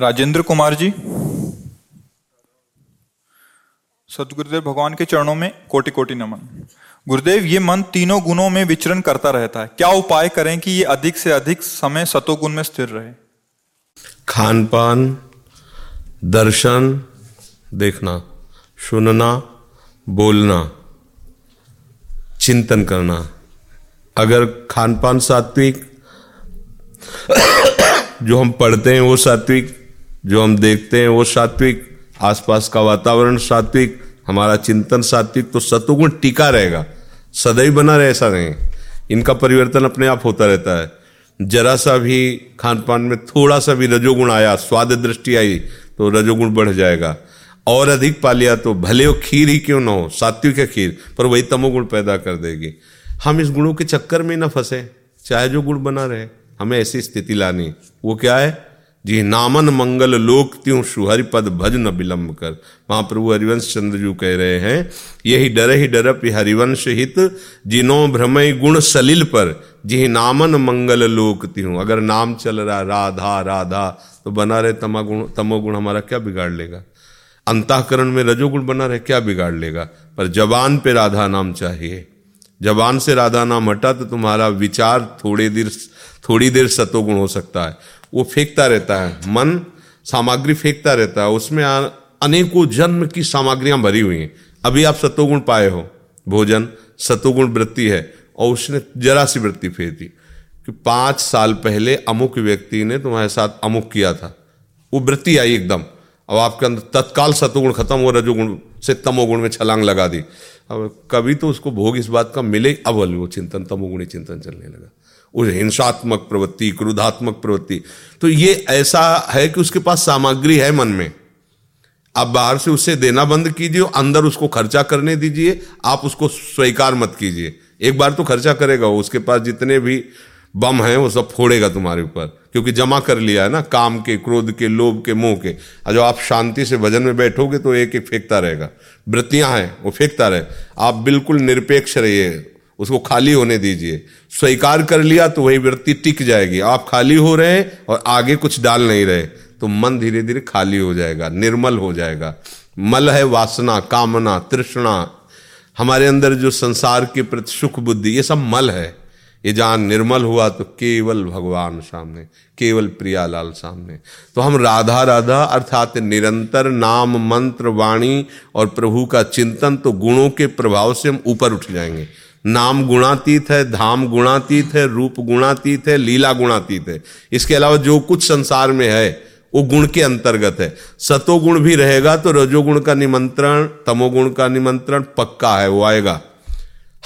राजेंद्र कुमार जी। सतगुरुदेव भगवान के चरणों में कोटि कोटि नमन। गुरुदेव, ये मन तीनों गुणों में विचरण करता रहता है। क्या उपाय करें कि ये अधिक से अधिक समय सतोगुण में स्थिर रहे? खान पान दर्शन, देखना, सुनना, बोलना, चिंतन करना। अगर खान पान सात्विक, जो हम पढ़ते हैं वो सात्विक जो हम देखते हैं वो सात्विक, आसपास का वातावरण सात्विक, हमारा चिंतन सात्विक तो सतुगुण टिका रहेगा। सदैव बना रहे, ऐसा नहीं। इनका परिवर्तन अपने आप होता रहता है। जरा सा भी खान पान में थोड़ा सा भी रजोगुण आया, स्वाद दृष्टि आई तो रजोगुण बढ़ जाएगा। और अधिक पा लिया तो भले वो खीर ही क्यों ना हो, सात्विक है खीर, पर वही तमोगुण पैदा कर देगी। हम इस गुणों के चक्कर में ना फंसे, चाहे जो गुण बना रहे, हमें ऐसी स्थिति लानी। वो क्या है? जी नामन मंगल लोक त्यों सुहरि पद भज न विलंब कर। महाप्रभु हरिवंश चंद्र जी कह रहे हैं, यही डर ही डरप हरिवंश हित, जिनो भ्रमय गुण सलिल पर। जी नामन मंगल लोक त्यों, अगर नाम चल रहा राधा राधा तो बना रहे तमागुण, तमोगुण हमारा क्या बिगाड़ लेगा? अंतःकरण में रजोगुण बना रहे क्या बिगाड़ लेगा? पर जबान पे राधा नाम चाहिए। जबान से राधा नाम हटा तो तुम्हारा विचार थोड़ी देर थोड़ी देर सतोगुण हो सकता है। वो फेंकता रहता है। मन सामग्री फेंकता रहता है। उसमें अनेकों जन्म की सामग्रियाँ भरी हुई हैं। अभी आप सतोगुण पाए हो। भोजन सतोगुण वृत्ति है और उसने जरा सी वृत्ति फेर दी कि पाँच साल पहले अमुक व्यक्ति ने तुम्हारे साथ अमुक किया था। वो वृत्ति आई एकदम। अब आपके अंदर तत्काल सतोगुण खत्म हो, रजोगुण से तमोगुण में छलांग लगा दी। अब कभी तो उसको भोग इस बात का मिले अब वो चिंतन, तमोगुणी चिंतन चलने लगा। उस हिंसात्मक प्रवृत्ति, क्रोधात्मक प्रवृत्ति। तो ये ऐसा है कि उसके पास सामग्री है मन में। आप बाहर से उससे देना बंद कीजिए, अंदर उसको खर्चा करने दीजिए, आप उसको स्वीकार मत कीजिए। एक बार तो खर्चा करेगा वो, उसके पास जितने भी बम हैं, वो सब फोड़ेगा तुम्हारे ऊपर। क्योंकि जमा कर लिया है ना, काम के, क्रोध के, लोभ के, मोह के। जब आप शांति से भजन में बैठोगे तो एक एक फेंकता रहेगा। वृत्तियाँ हैं, वो फेंकता रहे। आप बिल्कुल निरपेक्ष रहिए। उसको खाली होने दीजिए। स्वीकार कर लिया तो वही वृत्ति टिक जाएगी। आप खाली हो रहे हैं और आगे कुछ डाल नहीं रहे तो मन धीरे धीरे खाली हो जाएगा, निर्मल हो जाएगा। मल है वासना, कामना, तृष्णा। हमारे अंदर जो संसार के प्रति सुख, बुद्धि, ये सब मल है। ये जहाँ निर्मल हुआ तो केवल भगवान सामने, केवल प्रियालाल सामने। तो हम राधा राधा अर्थात निरंतर नाम, मंत्र, वाणी और प्रभु का चिंतन तो गुणों के प्रभाव से हम ऊपर उठ जाएँगे। नाम गुणातीत है, धाम गुणातीत है, रूप गुणातीत है, लीला गुणातीत है। इसके अलावा जो कुछ संसार में है, वो गुण के अंतर्गत है। सतोगुण भी रहेगा तो रजोगुण का निमंत्रण, तमोगुण का निमंत्रण पक्का है, वो आएगा।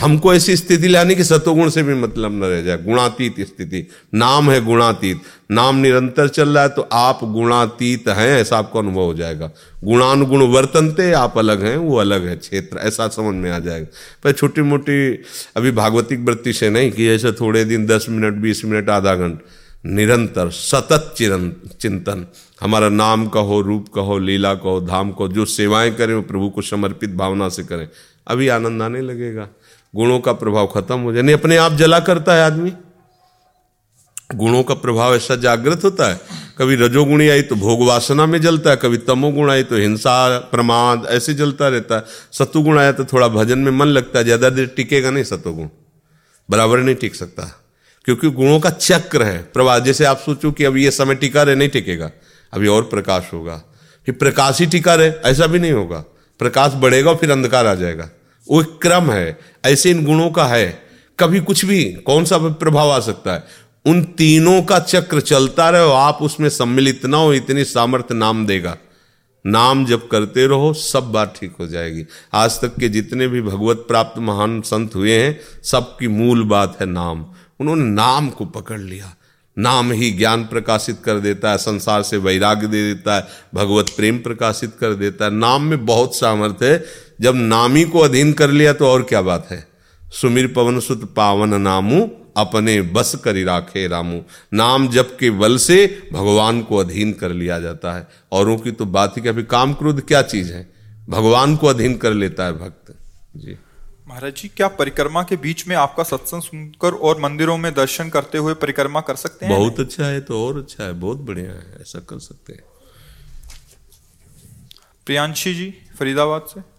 हमको ऐसी स्थिति लानी कि सतोगुण से भी मतलब न रह जाए। गुणातीत स्थिति। नाम है गुणातीत। नाम निरंतर चल रहा है तो आप गुणातीत हैं, ऐसा आपको अनुभव हो जाएगा। गुणानुगुण वर्तनते, आप अलग हैं, वो अलग है क्षेत्र। ऐसा समझ में आ जाएगा। पर छोटी मोटी अभी भागवतिक वृत्ति से नहीं कि ऐसे थोड़े दिन, दस मिनट, बीस मिनट, आधा घंटा। निरंतर, सतत चिरं चिंतन। हमारा नाम कहो, रूप कहो, लीला कहो, धाम कहो, जो सेवाएँ करें, वो प्रभु को समर्पित भावना से करें। अभी आनंद आने लगेगा। गुणों का प्रभाव खत्म हो जाए। अपने आप जला करता है आदमी। गुणों का प्रभाव ऐसा जागृत होता है। कभी रजोगुणी आई तो भोग वासना में जलता है, कभी तमोगुण आई तो हिंसा, प्रमाद, ऐसे जलता रहता है। सतुगुण आया तो थोड़ा भजन में मन लगता है, ज़्यादा देर टिकेगा नहीं सतुगुण बराबर नहीं टिक सकता। क्योंकि गुणों का चक्र है। प्रवाह जैसे आप सोचो कि अब ये समय टिका रहे, नहीं टिकेगा। अभी और प्रकाश होगा। फिर प्रकाश ही टिका रहे, ऐसा भी नहीं होगा। प्रकाश बढ़ेगा फिर अंधकार आ जाएगा। वो एक क्रम है। ऐसे इन गुणों का है। कभी कुछ भी, कौन सा प्रभाव आ सकता है? उन तीनों का चक्र चलता रहे आप उसमें सम्मिलित ना हो, इतनी सामर्थ्य नाम देगा। नाम जब करते रहो, सब बात ठीक हो जाएगी। आज तक के जितने भी भगवत प्राप्त महान संत हुए हैं, सबकी मूल बात है नाम। उन्होंने नाम को पकड़ लिया। नाम ही ज्ञान प्रकाशित कर देता है, संसार से वैराग्य दे देता है, भगवत प्रेम प्रकाशित कर देता है। नाम में बहुत सामर्थ्य है। जब नामी को अधीन कर लिया तो और क्या बात है? सुमिर पवन सुत पावन नामू अपने बस करी राखे रामू। नाम जप के बल से भगवान को अधीन कर लिया जाता है। औरों की तो बात ही क्या? काम क्रोध क्या चीज़ है? भगवान को अधीन कर लेता है भक्त। जी। महाराज जी क्या परिक्रमा के बीच में आपका सत्संग सुनकर और मंदिरों में दर्शन करते हुए परिक्रमा कर सकते हैं? बहुत अच्छा है तो और अच्छा है बहुत बढ़िया है ऐसा कर सकते हैं। प्रियांशी जी फरीदाबाद से।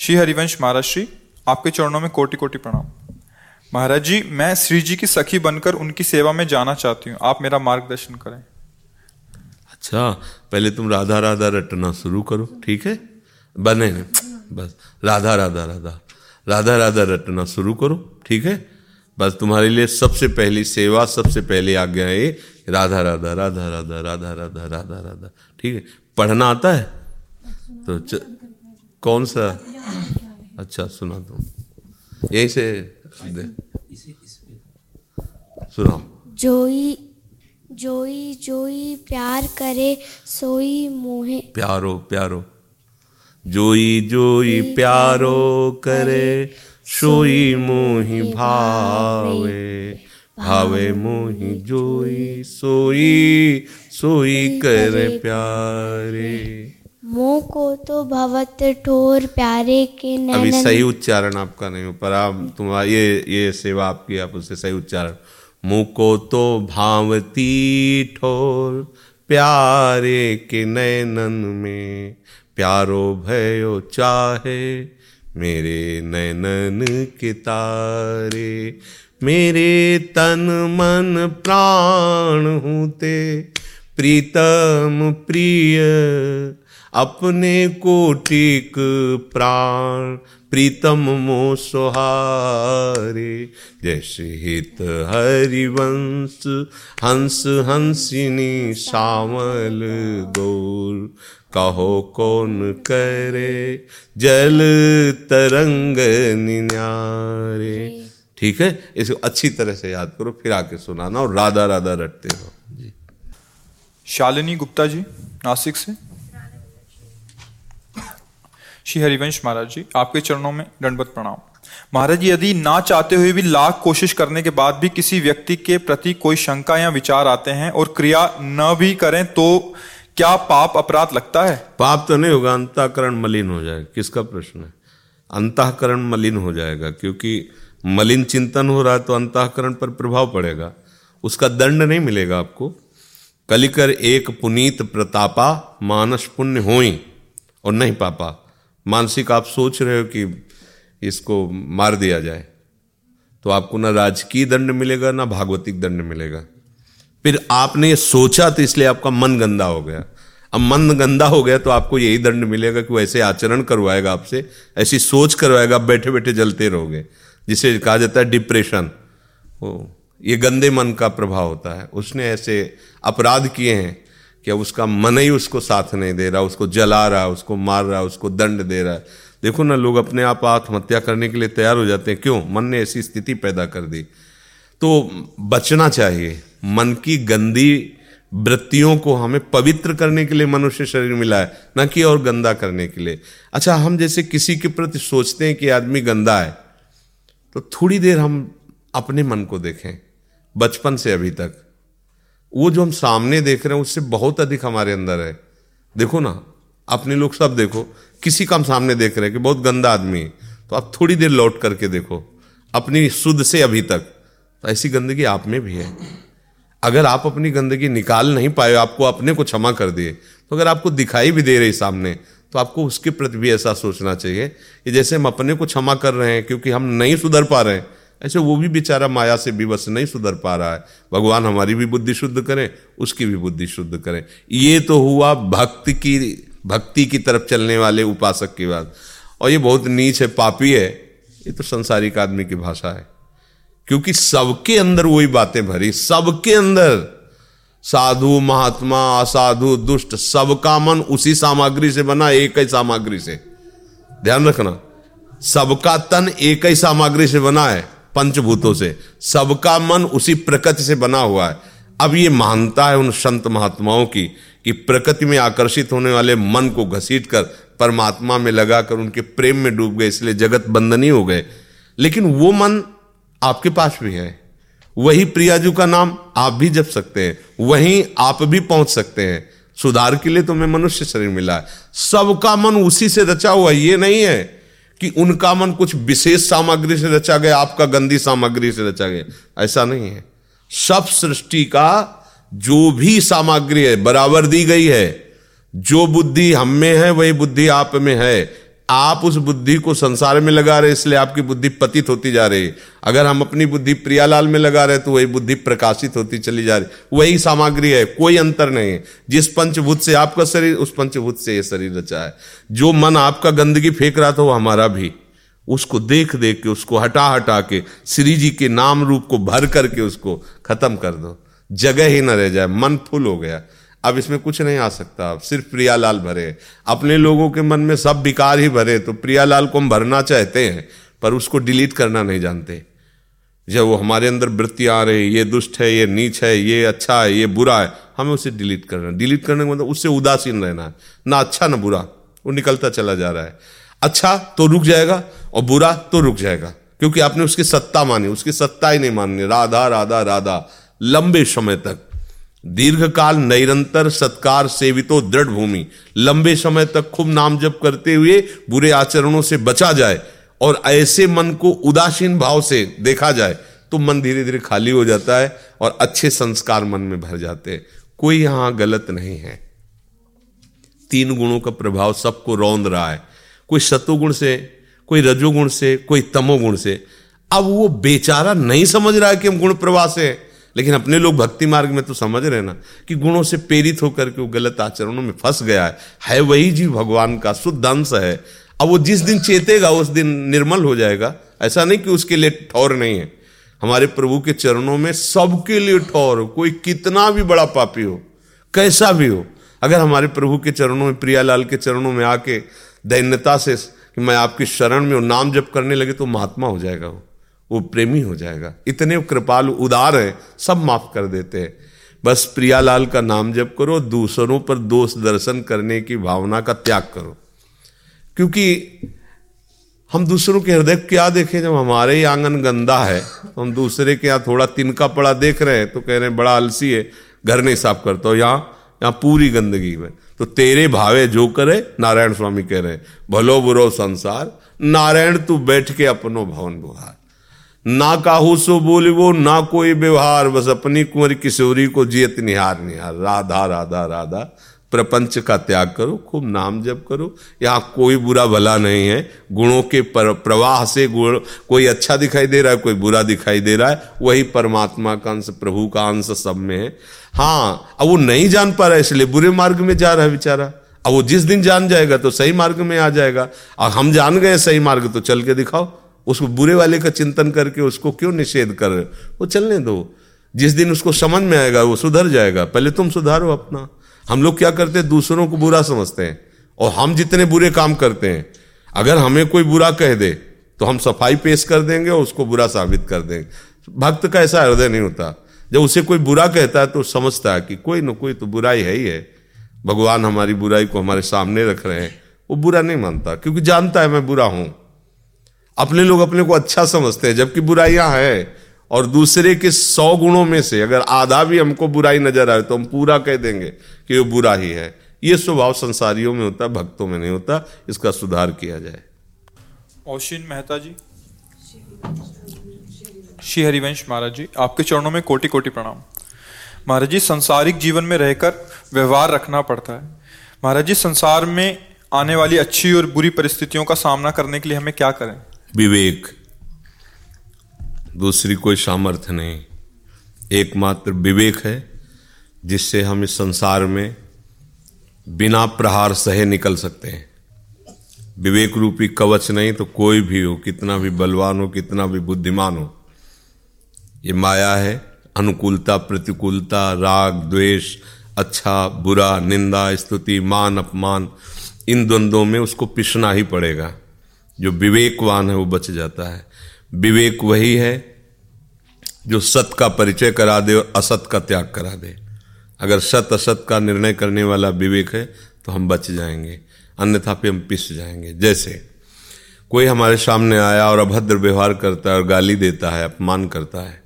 श्री हरिवंश महाराज श्री, आपके चरणों में कोटि कोटि प्रणाम। महाराज जी, मैं श्री जी की सखी बनकर उनकी सेवा में जाना चाहती हूँ। आप मेरा मार्गदर्शन करें। अच्छा पहले तुम राधा राधा रटना शुरू करो, ठीक है? बने, बस राधा राधा राधा राधा राधा रटना शुरू करो, ठीक है? बस तुम्हारे लिए सबसे पहली सेवा, सबसे पहली आज्ञा है राधा राधा राधा राधा राधा राधा राधा राधा ठीक है? पढ़ना आता है? तो कौन सा? अच्छा सुना तुम यही से दे। सुनाओ। जोई जोई जोई प्यार करे सोई मोहे। प्यारो प्यारो। जोई जोई प्यारो करे सोई मोहि भावे। भावे। मोहि जोई सोई सोई करे प्यारे। मो को तो भवत ठोर प्यारे के नैनन अभी सही उच्चारण आपका नहीं हो पर आप तुम्हारा ये ये सेवा आपकी आप उससे सही उच्चारण। मुँह को तो भावती ठोर प्यारे के नैनन में। प्यारो भयो चाहे मेरे नैनन के तारे। मेरे तन मन प्राण हूते प्रीतम प्रिय अपने को कोटिक प्राण प्रीतम मो सुहारे जैसे हित हरिवंश हंस हंसिनी श्यामल गौर। कहो कौन करे जल तरंग निन्यारे। ठीक है? इसको अच्छी तरह से याद करो फिर आके सुनाना और राधा राधा रटते रहो। जी। शालिनी गुप्ता जी नासिक से। श्री हरिवंश महाराज जी, आपके चरणों में दंडवत प्रणाम। महाराज जी यदि ना चाहते हुए भी लाख कोशिश करने के बाद भी किसी व्यक्ति के प्रति कोई शंका या विचार आते हैं और क्रिया न भी करें तो क्या पाप अपराध लगता है? पाप तो नहीं होगा, अंतःकरण मलिन हो जाएगा। किसका प्रश्न है? अंतःकरण मलिन हो जाएगा, क्योंकि मलिन चिंतन हो रहा है तो अंतःकरण पर प्रभाव पड़ेगा। उसका दंड नहीं मिलेगा आपको। कलिकर एक पुनीत प्रतापा मानस पुण्य हो और नहीं पापा। मानसिक आप सोच रहे हो कि इसको मार दिया जाए तो आपको ना राजकीय दंड मिलेगा, ना भागवतिक दंड मिलेगा। फिर आपने सोचा तो इसलिए आपका मन गंदा हो गया। अब मन गंदा हो गया तो आपको यही दंड मिलेगा कि वैसे आचरण करवाएगा आपसे, ऐसी सोच करवाएगा, आप बैठे बैठे जलते रहोगे, जिसे कहा जाता है डिप्रेशन। वो ये गंदे मन का प्रभाव होता है। उसने ऐसे अपराध किए हैं कि अब उसका मन ही उसको साथ नहीं दे रहा, उसको जला रहा है उसको मार रहा है उसको दंड दे रहा है। देखो ना, लोग अपने आप आत्महत्या करने के लिए तैयार हो जाते हैं। क्यों? मन ने ऐसी स्थिति पैदा कर दी। तो बचना चाहिए। मन की गंदी वृत्तियों को हमें पवित्र करने के लिए मनुष्य शरीर मिला है, न कि और गंदा करने के लिए। अच्छा हम जैसे किसी के प्रति सोचते हैं कि आदमी गंदा है तो थोड़ी देर हम अपने मन को देखें, बचपन से अभी तक। वो जो हम सामने देख रहे हैं, उससे बहुत अधिक हमारे अंदर है। देखो ना, अपने लोग सब देखो, किसी का हम सामने देख रहे हैं कि बहुत गंदा आदमी है तो आप थोड़ी देर लौट करके देखो, अपनी शुद्ध से अभी तक। तो ऐसी गंदगी आप में भी है। अगर आप अपनी गंदगी निकाल नहीं पाए, आपको अपने को क्षमा कर दिए तो अगर आपको दिखाई भी दे रही सामने तो आपको उसके प्रति भी ऐसा सोचना चाहिए कि जैसे हम अपने को क्षमा कर रहे हैं, क्योंकि हम नहीं सुधर पा रहे हैं ऐसे वो भी बेचारा माया से विवश नहीं सुधर पा रहा है। भगवान हमारी भी बुद्धि शुद्ध करें, उसकी भी बुद्धि शुद्ध करें। ये तो हुआ भक्ति की भक्ति की तरफ़ चलने वाले उपासक की बात। और ये बहुत नीच है, पापी है, ये तो संसारिक आदमी की भाषा है। क्योंकि सबके अंदर वही बातें भरी, सबके अंदर। साधु, महात्मा, असाधु, दुष्ट, सबका मन उसी सामग्री से बना, एक ही सामग्री से। ध्यान रखना, सबका तन एक ही सामग्री से बना है। पंचभूतों से। सबका मन उसी प्रकृति से बना हुआ है। अब ये मानता है उन संत महात्माओं की कि प्रकृति में आकर्षित होने वाले मन को घसीट कर परमात्मा में लगाकर उनके प्रेम में डूब गए, इसलिए जगत बंधनी हो गए। लेकिन वो मन आपके पास भी है। वही प्रियाजू का नाम आप भी जप सकते हैं। वहीं आप भी पहुँच सकते हैं। सुधार के लिए तो मैं मनुष्य शरीर मिला है। सबका मन उसी से रचा हुआ ये नहीं है कि उनका मन कुछ विशेष सामग्री से रचा गया, आपका गंदी सामग्री से रचा गया। ऐसा नहीं है। सब सृष्टि का जो भी सामग्री है, बराबर दी गई है। जो बुद्धि हम में है, वही बुद्धि आप में है। आप उस बुद्धि को संसार में लगा रहे, इसलिए आपकी बुद्धि पतित होती जा रही अगर हम अपनी बुद्धि प्रियालाल में लगा रहे तो वही बुद्धि प्रकाशित होती चली जा रही वही सामग्री है, कोई अंतर नहीं है। जिस पंचभूत से आपका शरीर, उस पंचभूत से ये शरीर रचा है। जो मन आपका गंदगी फेंक रहा था, वो हमारा भी। उसको देख देख के, उसको हटा हटा के, श्री जी के नाम रूप को भर करके उसको खत्म कर दो। जगह ही न रह जाए, मन फुल हो गया। अब इसमें कुछ नहीं आ सकता। सिर्फ़ प्रियालाल भरे। अपने लोगों के मन में सब विकार ही भरे तो प्रियालाल को हम भरना चाहते हैं, पर उसको डिलीट करना नहीं जानते। जब वो हमारे अंदर वृत्ति आ रही, ये दुष्ट है, ये नीच है, ये अच्छा है, ये बुरा है, हमें उसे डिलीट करना डिलीट करने का मतलब उससे उदासीन रहना है। ना अच्छा ना बुरा। वो निकलता चला जा रहा है। अच्छा तो रुक जाएगा, और बुरा तो रुक जाएगा, क्योंकि आपने उसकी सत्ता मानी। उसकी सत्ता ही नहीं माननी। राधा राधा राधा, लंबे समय तक। दीर्घ काल निरंतर सत्कार सेवितो दृढ़ भूमि। लंबे समय तक खूब नाम जप करते हुए बुरे आचरणों से बचा जाए और ऐसे मन को उदासीन भाव से देखा जाए तो मन धीरे धीरे खाली हो जाता है और अच्छे संस्कार मन में भर जाते हैं। कोई यहाँ गलत नहीं है। तीन गुणों का प्रभाव सबको रौंद रहा है। कोई सतोगुण से, कोई रजोगुण से, कोई तमोगुण से। अब वो बेचारा नहीं समझ रहा है कि हम गुण प्रवाह से लेकिन अपने लोग भक्ति मार्ग में तो समझ रहे ना कि गुणों से प्रेरित होकर के वो गलत आचरणों में फंस गया है। है वही जीव भगवान का शुद्ध अंश है। अब वो जिस दिन चेतेगा, उस दिन निर्मल हो जाएगा। ऐसा नहीं कि उसके लिए ठौर नहीं है। हमारे प्रभु के चरणों में सबके लिए ठौर हो। कोई कितना भी बड़ा पापी हो, कैसा भी हो, अगर हमारे प्रभु के चरणों में, प्रियालाल के चरणों में आके दैन्यता से कि मैं आपकी शरण में नाम जप करने लगे तो महात्मा हो जाएगा वो। वो प्रेमी हो जाएगा। इतने कृपालु उदार है, सब माफ़ कर देते हैं। बस प्रियालाल का नाम जप करो, दूसरों पर दोष दर्शन करने की भावना का त्याग करो। क्योंकि हम दूसरों के हृदय क्या देखें, जब हमारे ही आँगन गंदा है तो हम दूसरे के यहाँ थोड़ा तिनका पड़ा देख रहे हैं तो कह रहे हैं, बड़ा आलसी है, घर नहीं साफ़ करता हो, यहाँ यहाँ पूरी गंदगी में। तो तेरे भावे जो करे, नारायण स्वामी कह रहे हैं, भलो बुरो संसार, नारायण तू बैठ के अपनो भवन बुहार। ना काहू सो बोलवो ना कोई व्यवहार, बस अपनी कुंवर किशोरी को जियत निहार निहार। राधा राधा राधा, प्रपंच का त्याग करो, खूब नाम जप करो। यहाँ कोई बुरा भला नहीं है। गुणों के प्रवाह से गुण, कोई अच्छा दिखाई दे रहा है, कोई बुरा दिखाई दे रहा है। वही परमात्मा का अंश, प्रभु का अंश सब में है। हाँ अब वो नहीं जान पा रहा है, इसलिए बुरे मार्ग में जा रहा है बेचारा। अब वो जिस दिन जान जाएगा तो सही मार्ग में आ जाएगा। और हम जान गए सही मार्ग तो चल के दिखाओ। उसको बुरे वाले का चिंतन करके उसको क्यों निषेध कर रहे वो चलने दो। जिस दिन उसको समझ में आएगा, वो सुधर जाएगा। पहले तुम सुधारो अपना। हम लोग क्या करते हैं? दूसरों को बुरा समझते हैं। और हम जितने बुरे काम करते हैं, अगर हमें कोई बुरा कह दे तो हम सफ़ाई पेश कर देंगे और उसको बुरा साबित कर देंगे। भक्त का ऐसा हृदय नहीं होता। जब उसे कोई बुरा कहता है तो समझता है कि कोई ना कोई तो बुराई है ही है। भगवान हमारी बुराई को हमारे सामने रख रहे हैं। वो बुरा नहीं मानता, क्योंकि जानता है मैं बुरा हूँ। अपने लोग अपने को अच्छा समझते हैं, जबकि बुराइयाँ हैं। और दूसरे के सौ गुणों में से अगर आधा भी हमको बुराई नज़र आए तो हम पूरा कह देंगे कि वो बुरा ही है। ये स्वभाव संसारियों में होता, भक्तों में नहीं होता, इसका सुधार किया जाए। ओशिन मेहता जी। श्री हरिवंश महाराज जी, आपके चरणों में कोटि कोटि प्रणाम। महाराज जी, संसारिक जीवन में रहकर व्यवहार रखना पड़ता है। महाराज जी, संसार में आने वाली अच्छी और बुरी परिस्थितियों का सामना करने के लिए हमें क्या करें? विवेक। दूसरी कोई सामर्थ्य नहीं। एकमात्र विवेक है, जिससे हम इस संसार में बिना प्रहार सहे निकल सकते हैं। विवेक रूपी कवच नहीं तो कोई भी हो, कितना भी बलवान हो, कितना भी बुद्धिमान हो। ये माया है, अनुकूलता, प्रतिकूलता, राग, द्वेष अच्छा बुरा, निंदा, स्तुति, मान, अपमान, इन द्वंद्वों में उसको पिसना ही पड़ेगा। जो विवेकवान है वो बच जाता है। विवेक वही है जो सत का परिचय करा दे और असत का त्याग करा दे। अगर सत असत का निर्णय करने वाला विवेक है तो हम बच जाएँगे। अन्यथा पे हम पिस जाएँगे। जैसे कोई हमारे सामने आया और अभद्र व्यवहार करता है और गाली देता है, अपमान करता है,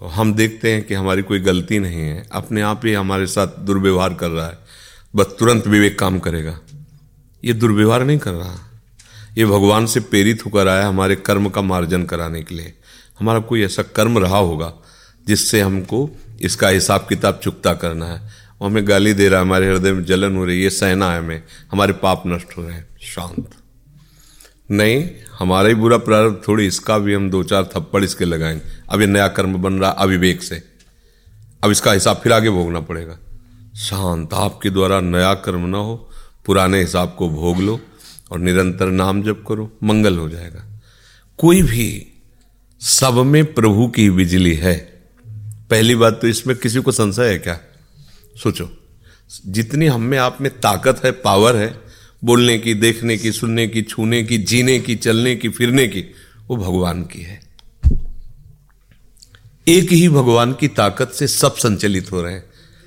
और हम देखते हैं कि हमारी कोई गलती नहीं है। अपने आप ही हमारे साथ दुर्व्यवहार कर रहा है, बस तुरंत विवेक काम करेगा। ये दुर्व्यवहार नहीं कर रहा। ये भगवान से प्रेरित होकर आया हमारे कर्म का मार्जन कराने के लिए। हमारा कोई ऐसा कर्म रहा होगा जिससे हमको इसका हिसाब किताब चुकता करना है। और हमें गाली दे रहा है, हमारे हृदय में जलन हो रही है सहना है हमें। हमारे पाप नष्ट हो रहे हैं। शांत। नहीं, हमारा ही बुरा प्रारंभ थोड़ी, इसका भी हम दो चार थप्पड़ इसके लगाएँगे अब ये नया कर्म बन रहा अविवेक से। अब इसका हिसाब फिर आगे भोगना पड़ेगा। शांत, आपके द्वारा नया कर्म ना हो, पुराने हिसाब को भोग लो। और निरंतर नाम जप करो, मंगल हो जाएगा। कोई भी सब में प्रभु की बिजली है। पहली बात तो इसमें किसी को संशय है क्या? सोचो, जितनी हम में आप में ताकत है, पावर है, बोलने की, देखने की, सुनने की, छूने की, जीने की, चलने की, फिरने की, वो भगवान की है। एक ही भगवान की ताकत से सब संचलित हो रहे हैं।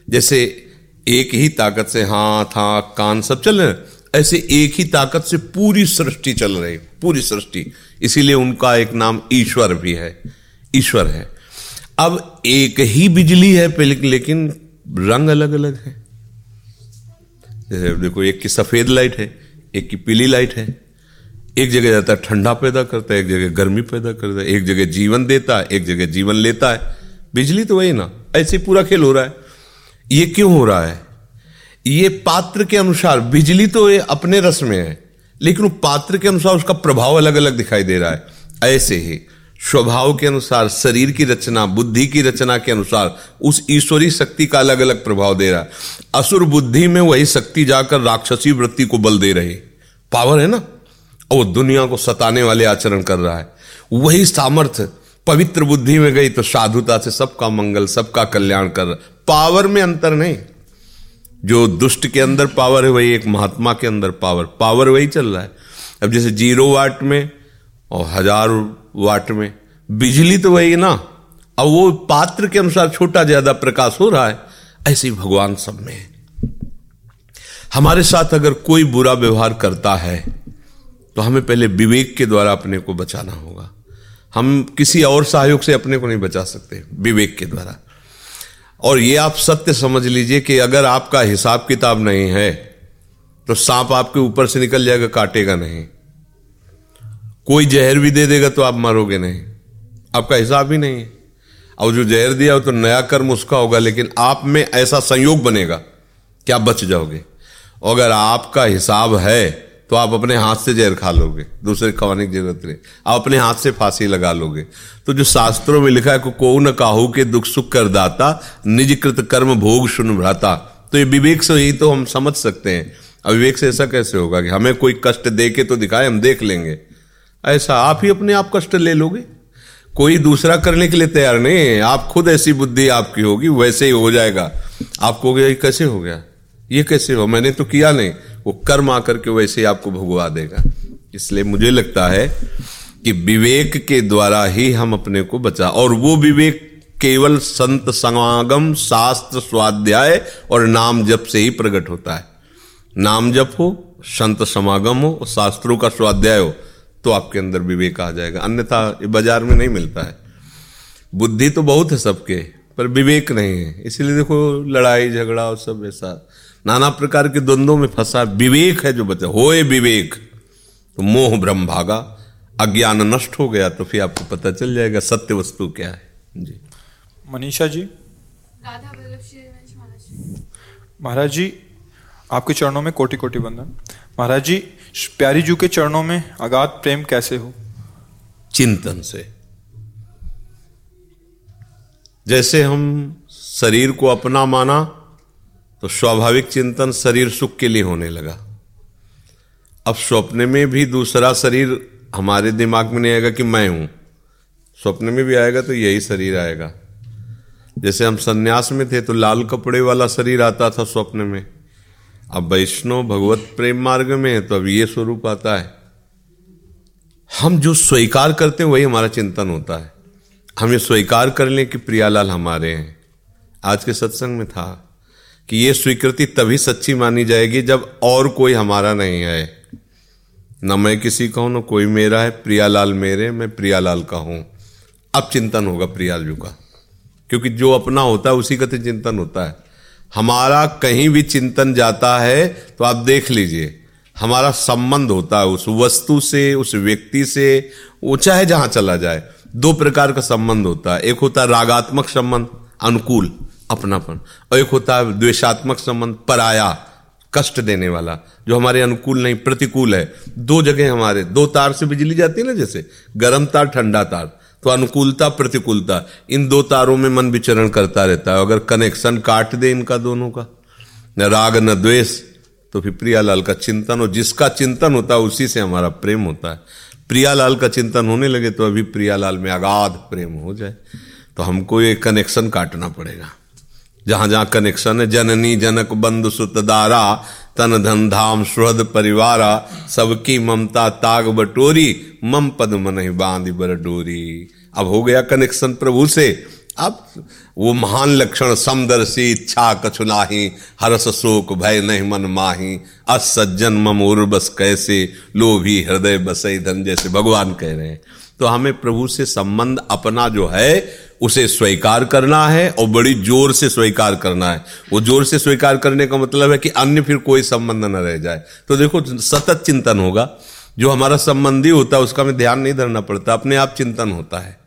जैसे एक ही ताकत से हाथ आँख कान सब चल रहे हैं। ऐसे एक ही ताकत से पूरी सृष्टि चल रही, पूरी सृष्टि। इसीलिए उनका एक नाम ईश्वर भी है, ईश्वर है। अब एक ही बिजली है लेकिन रंग अलग अलग है। जैसे देखो, एक की सफ़ेद लाइट है, एक की पीली लाइट है। एक जगह जाता है ठंडा पैदा करता है, एक जगह गर्मी पैदा करता है, एक जगह जीवन देता है, एक जगह जीवन लेता है। बिजली तो वही ना, ऐसे पूरा खेल हो रहा है। ये क्यों हो रहा है? ये पात्र के अनुसार, बिजली तो ये अपने रस में है, लेकिन वो पात्र के अनुसार उसका प्रभाव अलग अलग दिखाई दे रहा है। ऐसे ही, स्वभाव के अनुसार, शरीर की रचना, बुद्धि की रचना के अनुसार, उस ईश्वरी शक्ति का अलग अलग प्रभाव दे रहा है। असुर बुद्धि में वही शक्ति जाकर राक्षसी वृत्ति को बल दे रही। पावर है ना? और वो दुनिया को सताने वाले आचरण कर रहा है। वही सामर्थ्य, पवित्र बुद्धि में गई तो साधुता से सबका मंगल, सबका कल्याण कर रहा पावर में अंतर नहीं। जो दुष्ट के अंदर पावर है, वही एक महात्मा के अंदर पावर पावर वही चल रहा है। अब जैसे ज़ीरो वाट में और हज़ार वाट में, बिजली तो वही ना। अब वो पात्र के अनुसार छोटा ज़्यादा प्रकाश हो रहा है, ऐसे भगवान सब में। हमारे साथ अगर कोई बुरा व्यवहार करता है तो हमें पहले विवेक के द्वारा अपने को बचाना होगा। हम किसी और सहयोग से अपने को नहीं बचा सकते, विवेक के द्वारा। और ये आप सत्य समझ लीजिए कि अगर आपका हिसाब किताब नहीं है तो सांप आपके ऊपर से निकल जाएगा, काटेगा नहीं। कोई जहर भी दे देगा तो आप मरोगे नहीं। आपका हिसाब ही नहीं है। और जो जहर दिया हो तो नया कर्म उसका होगा, लेकिन आप में ऐसा संयोग बनेगा कि आप बच जाओगे। अगर आपका हिसाब है तो आप अपने हाथ से जहर खा लोगे दूसरे खवाने की ज़रूरत नहीं। आप अपने हाथ से फांसी लगा लोगे। तो जो शास्त्रों में लिखा है को, को न काहू के दुख सुख कर दाता निज कृत कर्म भोग सुन भ्राता। तो ये विवेक से ही तो हम समझ सकते हैं। अविवेक से ऐसा कैसे होगा कि हमें कोई कष्ट दे के तो दिखाए हम देख लेंगे। ऐसा आप ही अपने आप कष्ट ले लोगे। कोई दूसरा करने के लिए तैयार नहीं है। आप खुद ऐसी बुद्धि आपकी होगी वैसे ही हो जाएगा। आपको कैसे हो गया? ये कैसे हो? मैंने तो किया नहीं। वो कर्म आकर के वैसे ही आपको भुगवा देगा। इसलिए मुझे लगता है कि विवेक के द्वारा ही हम अपने को बचा। और वो विवेक केवल संत समागम, शास्त्र, स्वाध्याय और नाम जप से ही प्रकट होता है। नाम जप हो, संत समागम हो और शास्त्रों का स्वाध्याय हो तो आपके अंदर विवेक आ जाएगा। अन्यथा बाज़ार में नहीं मिलता है। बुद्धि तो बहुत है सबके। पर विवेक नहीं है। इसलिए देखो लड़ाई झगड़ा और सब ऐसा। नाना प्रकार के द्वंद्वों में फंसा विवेक है जो बचा होए विवेक। तो मोह ब्रह्म भागा अज्ञान नष्ट हो गया तो फिर आपको पता चल जाएगा सत्य वस्तु क्या है। जी। मनीषा जी। महाराज जी। आपके चरणों में कोटि कोटि बंधन महाराज जी प्यारी जू के चरणों में अगाध प्रेम कैसे हो? चिंतन से। जैसे हम शरीर को अपना माना तो स्वाभाविक चिंतन शरीर सुख के लिए होने लगा। अब स्वप्न में भी दूसरा शरीर हमारे दिमाग में नहीं आएगा कि मैं हूँ। स्वप्न में भी आएगा तो यही शरीर आएगा। जैसे हम सन्यास में थे तो लाल कपड़े वाला शरीर आता था स्वप्न में। अब वैष्णव भगवत प्रेम मार्ग में है तो अब ये स्वरूप आता है। हम जो स्वीकार करते हैं, वही हमारा चिंतन होता है। हम ये स्वीकार कर लें कि प्रियालाल हमारे हैं। आज के सत्संग में था कि ये स्वीकृति तभी सच्ची मानी जाएगी जब और कोई हमारा नहीं है। न मैं किसी का हूँ, न कोई मेरा है। प्रियालाल मेरे मैं प्रियालाल का हूँ। अब चिंतन होगा प्रियालू का, क्योंकि जो अपना होता है, उसी का तो चिंतन होता है। हमारा कहीं भी चिंतन जाता है तो आप देख लीजिए, हमारा संबंध होता है उस वस्तु से, उस व्यक्ति से, वो चाहे जहाँ चला जाए दो प्रकार का संबंध होता है। एक होता है रागात्मक संबंध, अनुकूल, अपनापन, और एक होता है द्वेषात्मक संबंध, पराया, कष्ट देने वाला, जो हमारे अनुकूल नहीं, प्रतिकूल है। दो जगह हमारे, दो तार से बिजली जाती है ना जैसे, गर्म तार, ठंडा तार। तो अनुकूलता, प्रतिकूलता, इन दो तारों में मन विचरण करता रहता है। अगर कनेक्शन काट दे इनका दोनों का, न राग, न द्वेष तो फिर प्रियालाल का चिंतन हो जिसका चिंतन होता है, उसी से हमारा प्रेम होता है। प्रियालाल का चिंतन होने लगे तो अभी प्रियालाल में अगाध प्रेम हो जाए। तो हमको ये कनेक्शन काटना पड़ेगा। जहाँ जहाँ कनेक्शन है, जननी, जनक, बंधु सुतदारा तन, धन, धाम, सुहद, परिवारा, सबकी ममता, ताग, बटोरी, मम, पद मन बाँध, बर, डोरी। अब हो गया कनेक्शन प्रभु से। अब वो महान लक्षण समदर्शी इच्छा कछुनाही हरस शोक भय नहीं मन माही असज्जन मम बस कैसे, लोभी हृदय बसई धन जैसे भगवान कह रहे हैं। तो हमें प्रभु से संबंध अपना जो है, उसे स्वीकार करना है और बड़ी ज़ोर से स्वीकार करना है। वो ज़ोर से स्वीकार करने का मतलब है कि अन्य फिर कोई संबंध न रह जाए। तो देखो, सतत चिंतन होगा। जो हमारा संबंधी होता है, उसका हमें ध्यान नहीं धरना पड़ता, अपने आप चिंतन होता है।